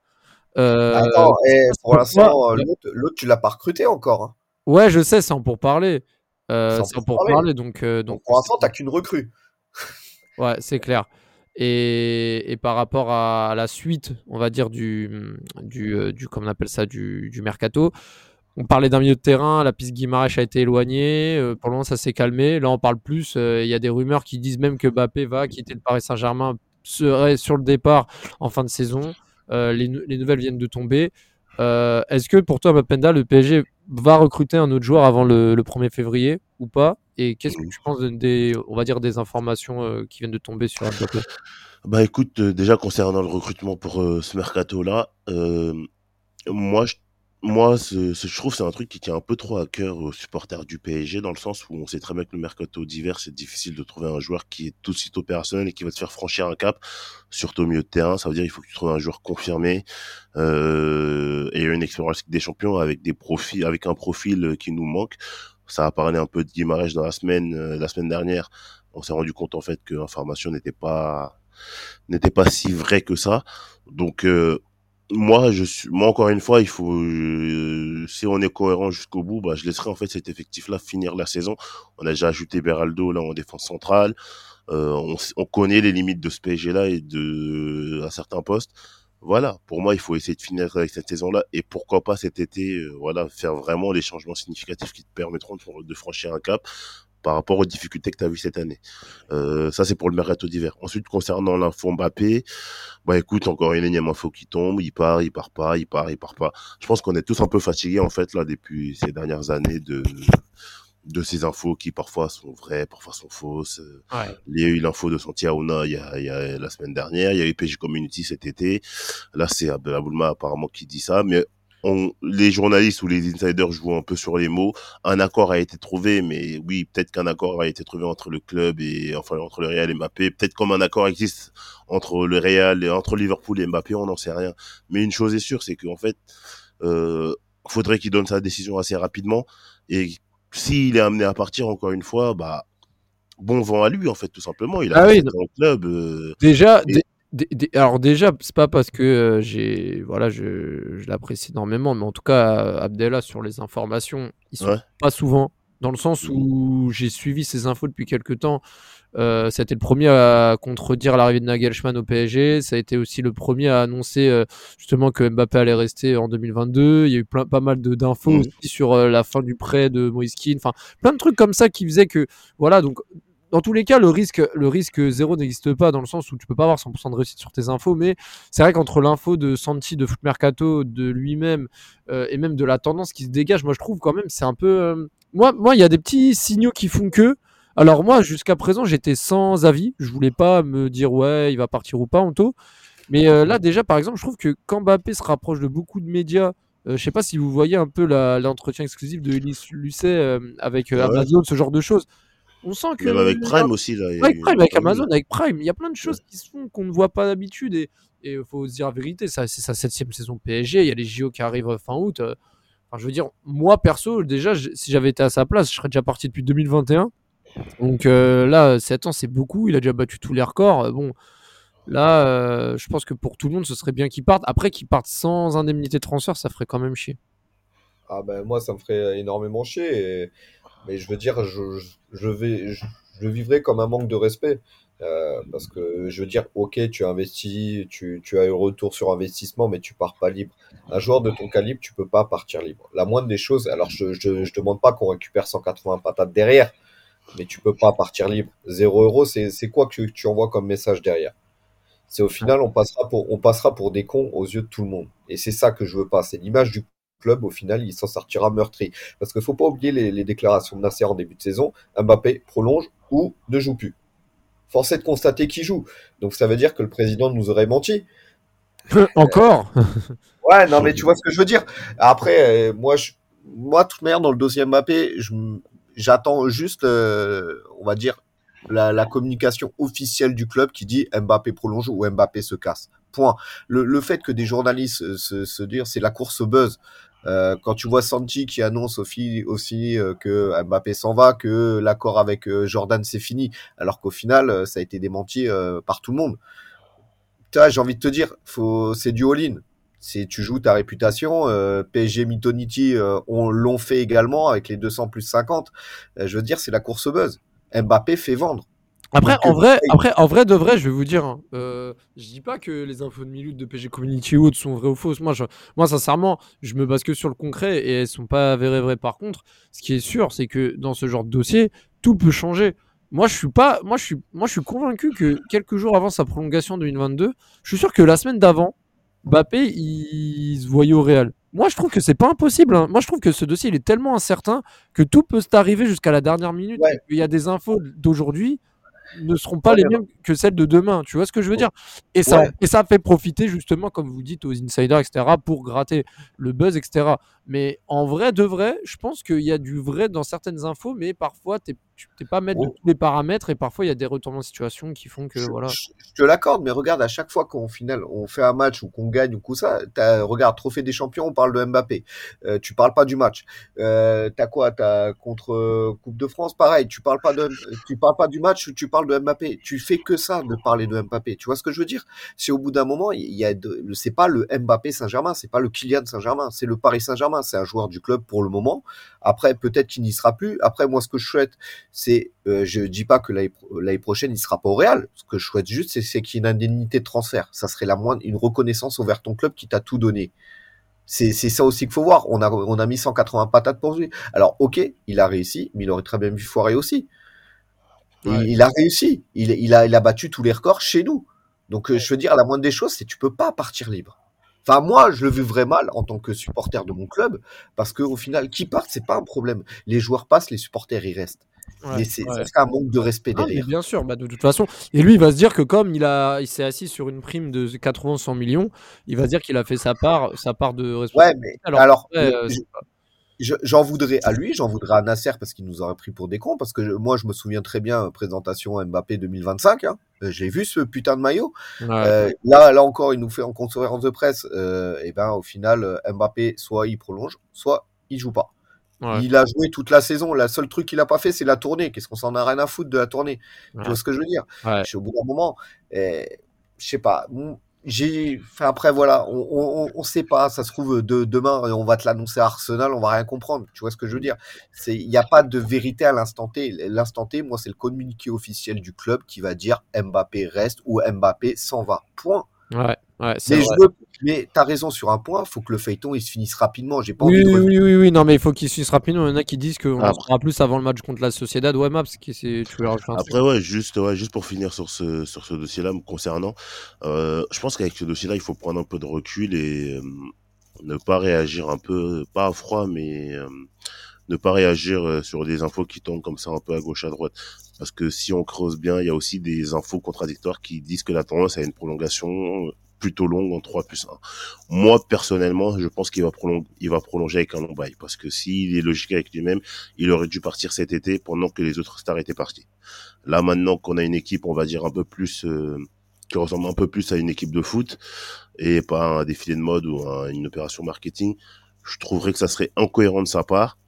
euh, Attends, et pour l'instant, euh, l'autre, tu l'as pas recruté encore. hein. ouais, je sais, c'est en pour parler. Euh, C'est en c'est en pour parler. parler, donc, Donc donc pour l'instant, t'as qu'une recrue. ouais, c'est clair. Et, et par rapport à, la suite, on va dire du, du, du comment on appelle ça, du, du mercato. On parlait d'un milieu de terrain, la piste Guimaraes a été éloignée. euh, pour le moment, ça s'est calmé. Là, on parle plus. euh, Il y a des rumeurs qui disent même que Mbappé va quitter le Paris Saint-Germain, serait sur le départ en fin de saison. Euh, les, nou- les nouvelles viennent de tomber. Est-ce que pour toi, Mapenda, le PSG va recruter un autre joueur avant le, le 1er février ou pas? Et qu'est-ce que tu penses de- des, on va dire, des informations qui viennent de tomber sur Mbappé? Bah écoute, déjà concernant le recrutement pour ce mercato-là, moi, je, moi ce, ce- je trouve c'est un truc qui tient un peu trop à cœur aux supporters du PSG, dans le sens où on sait très bien que le mercato d'hiver, c'est difficile de trouver un joueur qui est tout de suite opérationnel et qui va te faire franchir un cap, surtout au milieu de terrain. Ça veut dire qu'il faut que tu trouves un joueur confirmé euh, et une expérience des Champions avec des profils, avec un profil euh, qui nous manque. Ça a parlé un peu de Guimarães dans la semaine, euh, la semaine dernière. On s'est rendu compte en fait que l'information n'était pas n'était pas si vrai que ça. Donc euh, moi, je suis, moi encore une fois, il faut, euh, si on est cohérent jusqu'au bout, bah, je laisserai en fait cet effectif-là finir la saison. On a déjà ajouté Beraldo là en défense centrale. Euh, on, on connaît les limites de ce PSG-là et de à certains postes. Voilà, pour moi, il faut essayer de finir avec cette saison-là et pourquoi pas cet été, euh, voilà, faire vraiment les changements significatifs qui te permettront de franchir un cap par rapport aux difficultés que tu as vues cette année. Euh, ça, c'est pour le mercato d'hiver. Ensuite, concernant l'info Mbappé, bah écoute, encore une énième info qui tombe, il part, il part pas, il part, il part pas. Je pense qu'on est tous un peu fatigués en fait là depuis ces dernières années de de ces infos qui parfois sont vraies, parfois sont fausses. Ouais. Il y a eu l'info de Santiago il y a, il y a la semaine dernière, il y a eu PG Community cet été. Là, c'est Abdelaboulma apparemment qui dit ça, mais on, les journalistes ou les insiders jouent un peu sur les mots. Un accord a été trouvé, mais oui, peut-être qu'un accord a été trouvé entre le club et enfin entre le Real et Mbappé. Peut-être comme un accord existe entre le Real et entre Liverpool et Mbappé, on n'en sait rien. Mais une chose est sûre, c'est qu'en fait, euh, faudrait qu'il donne sa décision assez rapidement et s'il est amené à partir encore une fois, bah bon vent à lui en fait tout simplement. Il a Ah oui, club. euh, Déjà, Et- alors déjà, c'est pas parce que euh, j'ai, voilà, je, je l'apprécie énormément, mais en tout cas, Abdella sur les informations, ils sont Ouais. pas souvent, dans le sens où j'ai suivi ces infos depuis quelques temps. Euh, ça a été le premier à contredire l'arrivée de Nagelsmann au PSG. Ça a été aussi le premier à annoncer euh, justement que Mbappé allait rester en 2022. Il y a eu plein, pas mal de d'infos Mhm. aussi sur euh, la fin du prêt de Moïse Kean. Enfin, plein de trucs comme ça qui faisaient que, voilà, donc dans tous les cas, le risque, le risque zéro n'existe pas dans le sens où tu peux pas avoir 100% de réussite sur tes infos, mais c'est vrai qu'entre l'info de Santi, de Foot Mercato, de lui-même euh, et même de la tendance qui se dégage, moi je trouve quand même c'est un peu. euh, Moi, moi, il y a des petits signaux qui font que. Alors moi, jusqu'à présent, j'étais sans avis. Je voulais pas me dire ouais, il va partir ou pas, Anto. Mais euh, là, déjà, par exemple, je trouve que quand Mbappé se rapproche de beaucoup de médias, euh, je sais pas si vous voyez un peu l'entretien exclusif de Elis Lucet euh, avec euh, Ah. Amazon, ce genre de choses. On sent que Même avec Prime aussi là. avec Prime, avec Ah. Amazon, avec Prime, il y a plein de choses qui se font qu'on ne voit pas d'habitude et il faut se dire la vérité, ça c'est sa septième saison PSG, il y a les JO qui arrivent fin août. euh, Enfin, je veux dire, moi perso, déjà, si j'avais été à sa place, je serais déjà parti depuis 2021. Donc euh, là, 7 ans, c'est beaucoup. Il a déjà battu tous les records. Euh, Bon, là, euh, je pense que pour tout le monde, ce serait bien qu'il parte. Après, qu'il parte sans indemnité de transfert, ça ferait quand même chier. Ah ben moi ça me ferait énormément chier. et- Mais je veux dire, je, je- vais, je, je le vivrais comme un manque de respect. Euh, parce que je veux dire, ok, tu investis, tu, tu as eu retour sur investissement, mais tu pars pas libre. Un joueur de ton calibre, tu peux pas partir libre. La moindre des choses, alors je, je, je demande pas qu'on récupère 180 patates derrière, mais tu peux pas partir libre. 0 euros, c'est c'est quoi que tu envoies comme message derrière? C'est au final, on passera pour, on passera pour des cons aux yeux de tout le monde. Et c'est ça que je veux pas. C'est l'image du club. Au final, il s'en sortira meurtri. Parce qu'il faut pas oublier les, les déclarations de Nasser en début de saison. Mbappé prolonge ou ne joue plus. Force est de constater qu'il joue. Donc ça veut dire que le président nous aurait menti. Encore Ouais, non, mais tu vois ce que je veux dire. Après, euh, moi, je, moi, toute manière, dans le dossier Mbappé, je j'attends juste, euh, on va dire, la, la communication officielle du club qui dit Mbappé prolonge ou Mbappé se casse. Point. Le, le fait que des journalistes euh, se, se disent c'est la course au buzz. Euh, quand tu vois Santi qui annonce aussi, euh, que Mbappé s'en va, que l'accord avec euh, Jordan c'est fini, alors qu'au final ça a été démenti par tout le monde. J'ai envie de te dire, c'est du all-in tu joues ta réputation. PSG Mythonity euh, on l'ont fait également avec les 200 plus 50. Euh, je veux dire, c'est la course au buzz. Mbappé fait vendre. Après, Donc, en euh, vrai, après, en vrai de vrai, je vais vous dire, hein, euh, je dis pas que les infos de minutes de PG Community ou autres sont vraies ou fausses. Moi, je, moi, sincèrement, je me base que sur le concret et elles sont pas avérées vraies. Par contre, ce qui est sûr, c'est que dans ce genre de dossier, tout peut changer. Moi, je suis pas, moi, je suis, moi, je suis convaincu que quelques jours avant sa prolongation de 2022, je suis sûr que la semaine d'avant, Mbappé, il se voyait au Real. Moi, je trouve que c'est pas impossible. hein. Moi, je trouve que ce dossier, il est tellement incertain que tout peut t'arriver jusqu'à la dernière minute. Ouais. qu'il y a des infos d'aujourd'hui ne seront pas Ouais, les mêmes que celles de demain. Tu vois ce que je veux dire? Et ça, Ouais. et ça fait profiter justement, comme vous dites, aux insiders, etc., pour gratter le buzz, etc. Mais en vrai, de vrai, je pense qu'il y a du vrai dans certaines infos, mais parfois, t'es- tu n'es pas maître de Oh. tous les paramètres et parfois, il y a des retournements de situation qui font que je, voilà. je- je te l'accorde, mais regarde, à chaque fois qu'au final on fait un match ou qu'on gagne ou coup ça, t'as- regarde, trophée des champions, on parle de Mbappé. Euh, tu parles pas du match. Euh, t'as quoi? T'as contre euh, Coupe de France, pareil. Tu parles pas de, tu parles pas du match, tu parles de Mbappé. Tu fais que ça de parler de Mbappé. Tu vois ce que je veux dire? C'est au bout d'un moment, il y a, de- c'est pas le Mbappé Saint-Germain, c'est pas le Kylian Saint-Germain, c'est le Paris Saint-Germain. C'est un joueur du club pour le moment. Après, peut-être qu'il n'y sera plus. Après, moi, ce que je souhaite, c'est, euh, je dis pas que l'année pro- l'année prochaine il sera pas au Real. Ce que je souhaite juste, c'est, qu'il y ait une indemnité de transfert. Ça serait la moindre, une reconnaissance envers ton club qui t'a tout donné. C'est, c'est ça aussi qu'il faut voir. On a, on a mis 180 patates pour lui. Alors, ok, il a réussi, mais il aurait très bien pu foirer aussi. Et Ouais. Il, il a réussi. Il, il a, il a battu tous les records chez nous. Donc, euh, je veux dire, la moindre des choses, c'est que tu peux pas partir libre. Enfin, moi, je le vivrais mal en tant que supporter de mon club, parce qu'au final, qui part, c'est pas un problème. Les joueurs passent, les supporters, ils restent. Ouais, c'est ouais. un manque de respect Ah, derrière. bien sûr, bah, de toute façon. Et lui, il va se dire que comme il a, il s'est assis sur une prime de 80-100 millions, il va se dire qu'il a fait sa part, sa part de Ouais, responsabilité. mais Alors, euh, je- j'en voudrais à lui, j'en voudrais à Nasser parce qu'il nous aurait pris pour des cons. Parce que je- moi, je me souviens très bien, euh, présentation Mbappé 2025. Hein, Euh, j'ai vu ce putain de maillot. ouais. Euh, là, là encore, il nous fait en conférence de presse. Euh, et ben, au final, Mbappé, soit il prolonge, soit il joue pas. Ouais. Il a joué toute la saison. La seule truc qu'il a pas fait, c'est la tournée. Qu'est-ce qu'on s'en a rien à foutre de la tournée? Ouais. Tu vois ce que je veux dire? Ouais. Je suis au bout d'un moment. euh, je sais pas. J'ai. Enfin après voilà, on, on, on- sait pas. Ça se trouve de, demain, on va te l'annoncer à Arsenal, on va rien comprendre. Tu vois ce que je veux dire? C'est il n'y a pas de vérité à l'instant T. L'instant T, moi, c'est le communiqué officiel du club qui va dire Mbappé reste ou Mbappé s'en va. Point. Ouais, ouais, c'est Mais, vrai. je veux- mais t'as raison sur un point. Faut que le feuilleton il se finisse rapidement. J'ai pas Oui, envie de oui, oui, oui, oui, non, mais il faut qu'il se finisse rapidement. Il y en a qui disent qu'on en Après- saura plus avant le match contre la Sociedad. Ouais, Maps, qui c'est, tu veux rajouter un truc Après, ouais, juste, ouais, juste pour finir sur ce, sur ce dossier-là me concernant, euh, je pense qu'avec ce dossier-là, il faut prendre un peu de recul et euh, ne pas réagir un peu, pas à froid, mais euh, ne pas réagir euh, sur des infos qui tombent comme ça un peu à gauche, à droite. Parce que si on creuse bien, il y a aussi des infos contradictoires qui disent que la tendance à une prolongation plutôt longue en 3 plus 1. Moi, personnellement, je pense qu'il va prolonger avec un long bail. Parce que s'il est logique avec lui-même, il aurait dû partir cet été pendant que les autres stars étaient partis. Là, maintenant qu'on a une équipe, on va dire un peu plus, euh, qui ressemble un peu plus à une équipe de foot et pas à un défilé de mode ou à une opération marketing, je trouverais que ça serait incohérent de sa part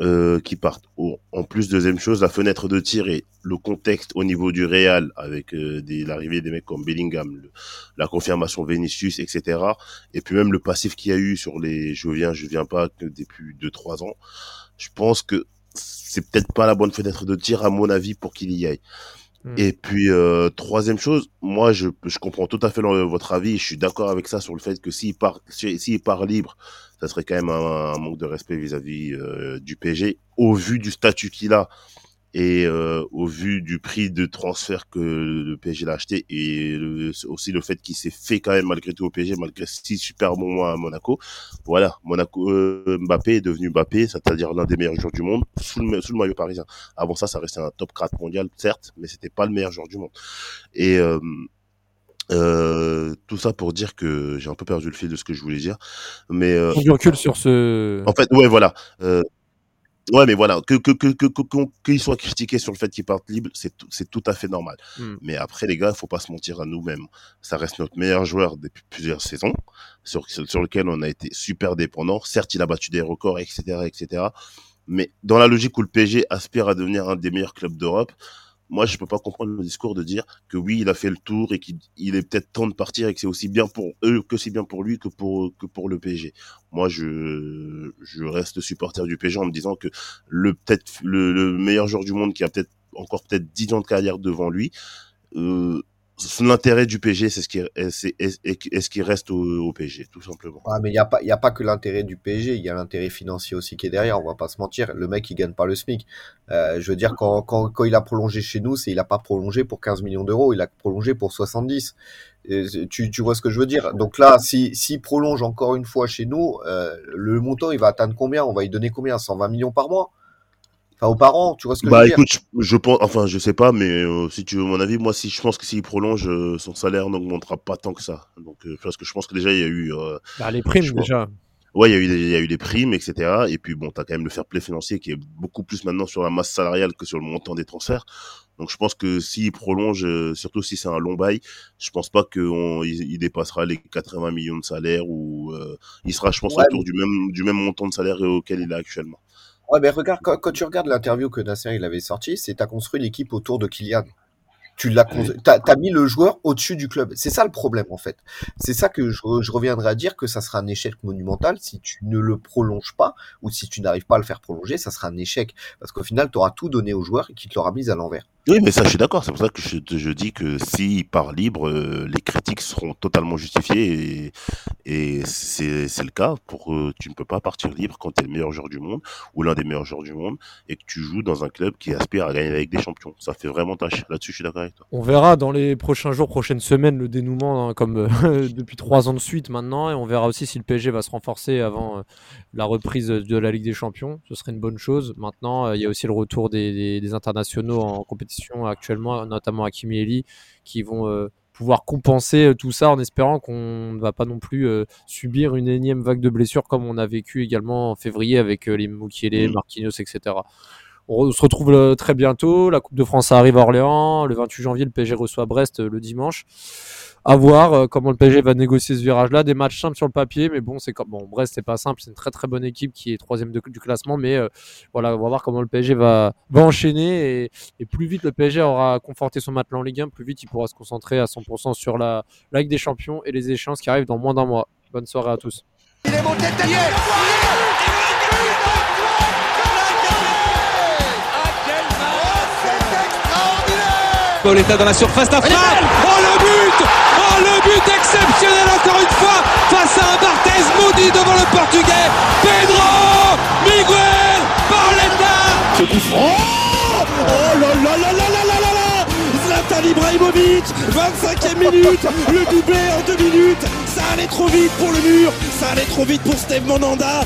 euh, qui partent. En plus, deuxième chose, la fenêtre de tir et le contexte au niveau du Real avec euh, l'arrivée des mecs comme Bellingham, le- la confirmation Vinicius, etc. Et puis même le passif qu'il y a eu sur les je viens, je viens pas que depuis deux trois ans. Je pense que c'est peut-être pas la bonne fenêtre de tir à mon avis pour qu'il y aille. Hmm. Et puis euh, troisième chose, moi je, je comprends tout à fait votre avis. Je suis d'accord avec ça sur le fait que s'il part si- s'il part libre, ça serait quand même un, manque de respect vis-à-vis euh, du PSG au vu du statut qu'il a et euh, au vu du prix de transfert que le PSG l'a acheté et aussi le fait qu'il s'est fait quand même malgré tout au PSG malgré six super bons mois à Monaco. Voilà, Monaco euh, Mbappé est devenu Mbappé, c'est-à-dire l'un des meilleurs joueurs du monde sous le, maillot parisien. Avant ça, ça restait un top 4 mondial, certes, mais c'était pas le meilleur joueur du monde. Et euh, tout ça pour dire que j'ai un peu perdu le fil de ce que je voulais dire, mais euh, Prends du recul sur ce. en fait, ouais, voilà. Euh, ouais, mais voilà, que que que que qu'ils soient critiqués sur le fait qu'ils partent libres, c'est tout, c'est tout à fait normal. Hmm. Mais après, les gars, il faut pas se mentir à nous-mêmes. Ça reste notre meilleur joueur depuis plusieurs saisons, sur sur lequel on a été super dépendant. Certes, il a battu des records, etc., etc. Mais dans la logique où le PSG aspire à devenir un des meilleurs clubs d'Europe, moi, je peux pas comprendre le discours de dire que oui, il a fait le tour et qu'il il est peut-être temps de partir et que c'est aussi bien pour eux que c'est bien pour lui que pour que pour le PSG. Moi, je je reste supporter du PSG en me disant que le peut-être le, le meilleur joueur du monde qui a peut-être encore peut-être 10 ans de carrière devant lui, euh, l'intérêt du PSG, c'est ce qui est, ce reste au, au PSG, tout simplement. Ah, mais il n'y a, pas- y a pas que l'intérêt du PSG, il y a l'intérêt financier aussi qui est derrière, on va pas se mentir. Le mec, il gagne pas le SMIC. Euh, je veux dire, quand, quand, quand il a prolongé chez nous, c'est il a pas prolongé pour 15 millions d'euros, il a prolongé pour 70. Et c'est- tu, tu vois ce que je veux dire? Donc là, si s'il prolonge encore une fois chez nous, euh, le montant, il va atteindre combien? On va lui donner combien? 120 millions par mois? Enfin, aux parents, tu vois ce que je Bah veux dire écoute, je, je pense, enfin je sais pas, mais euh, si tu veux mon avis, moi si je pense que s'il prolonge, euh, son salaire n'augmentera pas tant que ça. Donc euh, parce que je pense que déjà il y a eu, euh, Bah, les primes, je déjà. ouais, il y a eu il y a eu des primes, etc. Et puis bon, t'as quand même le fair play financier qui est beaucoup plus maintenant sur la masse salariale que sur le montant des transferts. Donc je pense que s'il prolonge, euh, surtout si c'est un long bail, je pense pas qu'il il dépassera les 80 millions de salaire ou euh, il sera, je pense, Ouais, autour du même du même montant de salaire auquel il est actuellement. Ouais, mais regarde, quand, quand tu regardes l'interview que Nasser il avait sorti, c'est t'as construit l'équipe autour de Kylian. Tu l'as, t'as, t'as mis le joueur au-dessus du club. C'est ça le problème en fait. C'est ça que je, je reviendrai à dire que ça sera un échec monumental si tu ne le prolonges pas ou si tu n'arrives pas à le faire prolonger, ça sera un échec parce qu'au final tu auras tout donné au joueur et qu'il te l'aura mis à l'envers. Oui, mais ça, je suis d'accord. C'est pour ça que je, je dis que s'il part libre, euh, les critiques seront totalement justifiées. Et, c'est le cas. Pour, euh, tu ne peux pas partir libre quand tu es le meilleur joueur du monde ou l'un des meilleurs joueurs du monde et que tu joues dans un club qui aspire à gagner avec des champions. Ça fait vraiment tâche. Là-dessus, je suis d'accord avec toi. On verra dans les prochains jours, prochaines semaines, le dénouement, hein, comme euh, depuis trois ans de suite maintenant. Et on verra aussi si le PSG va se renforcer avant euh, la reprise de la Ligue des Champions. Ce serait une bonne chose. Maintenant, euh, il y a aussi le retour des- des internationaux en compétition actuellement, notamment Hakimi Eli, qui vont euh, pouvoir compenser euh, tout ça en espérant qu'on ne va pas non plus euh, subir une énième vague de blessures comme on a vécu également en février avec euh, les Mukiele, Mm. Marquinhos, etc. On se retrouve euh, très bientôt. La Coupe de France arrive à Orléans. Le 28 janvier, le PSG reçoit Brest euh, le dimanche. À voir euh, comment le PSG va négocier ce virage-là. Des matchs simples sur le papier, mais bon, c'est comme bon. Brest, c'est pas simple. C'est une très très bonne équipe qui est troisième du classement, mais voilà, on va voir comment le PSG va, va enchaîner et, plus vite le PSG aura conforté son matelas en Ligue 1, plus vite il pourra se concentrer à 100% sur la Ligue des Champions et les échéances qui arrivent dans moins d'un mois. Bonne soirée à tous. Pauletta dans la surface d'affaire. Oh le but Oh le but exceptionnel encore une fois face à un Barthez maudit devant le portugais. Pedro Miguel Pauletta Ce coup franc. Oh là là là là là là là là. Zlatan Ibrahimovic 25e minute. Le doublé en deux minutes. Ça allait trop vite pour le mur. Ça allait trop vite pour Steve Monanda